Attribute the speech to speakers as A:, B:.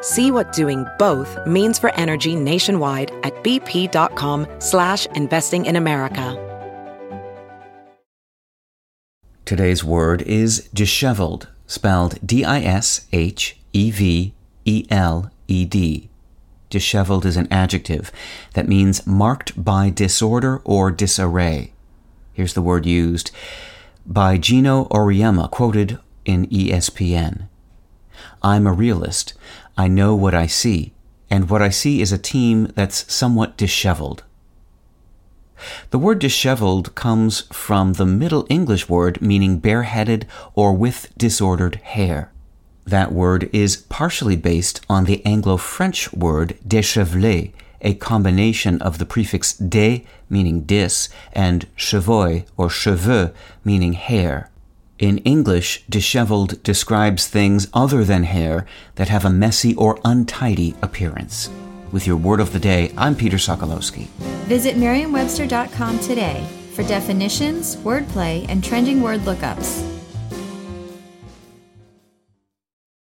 A: See what doing both means for energy nationwide at bp.com slash investing in America.
B: Today's word is disheveled, spelled D-I-S-H-E-V-E-L-E-D. Disheveled is an adjective that means marked by disorder or disarray. Here's the word used by Geno Auriemma, quoted in ESPN. I'm a realist. I know what I see, and what I see is a team that's somewhat disheveled. The word disheveled comes from the Middle English word meaning bareheaded or with disordered hair. That word is partially based on the Anglo French word déchevelé, a combination of the prefix de, meaning dis, and cheveux or cheveux, meaning hair. In English, disheveled describes things other than hair that have a messy or untidy appearance. With your word of the day, I'm Peter Sokolowski.
C: Visit merriam-webster.com today for definitions, wordplay, and trending word lookups.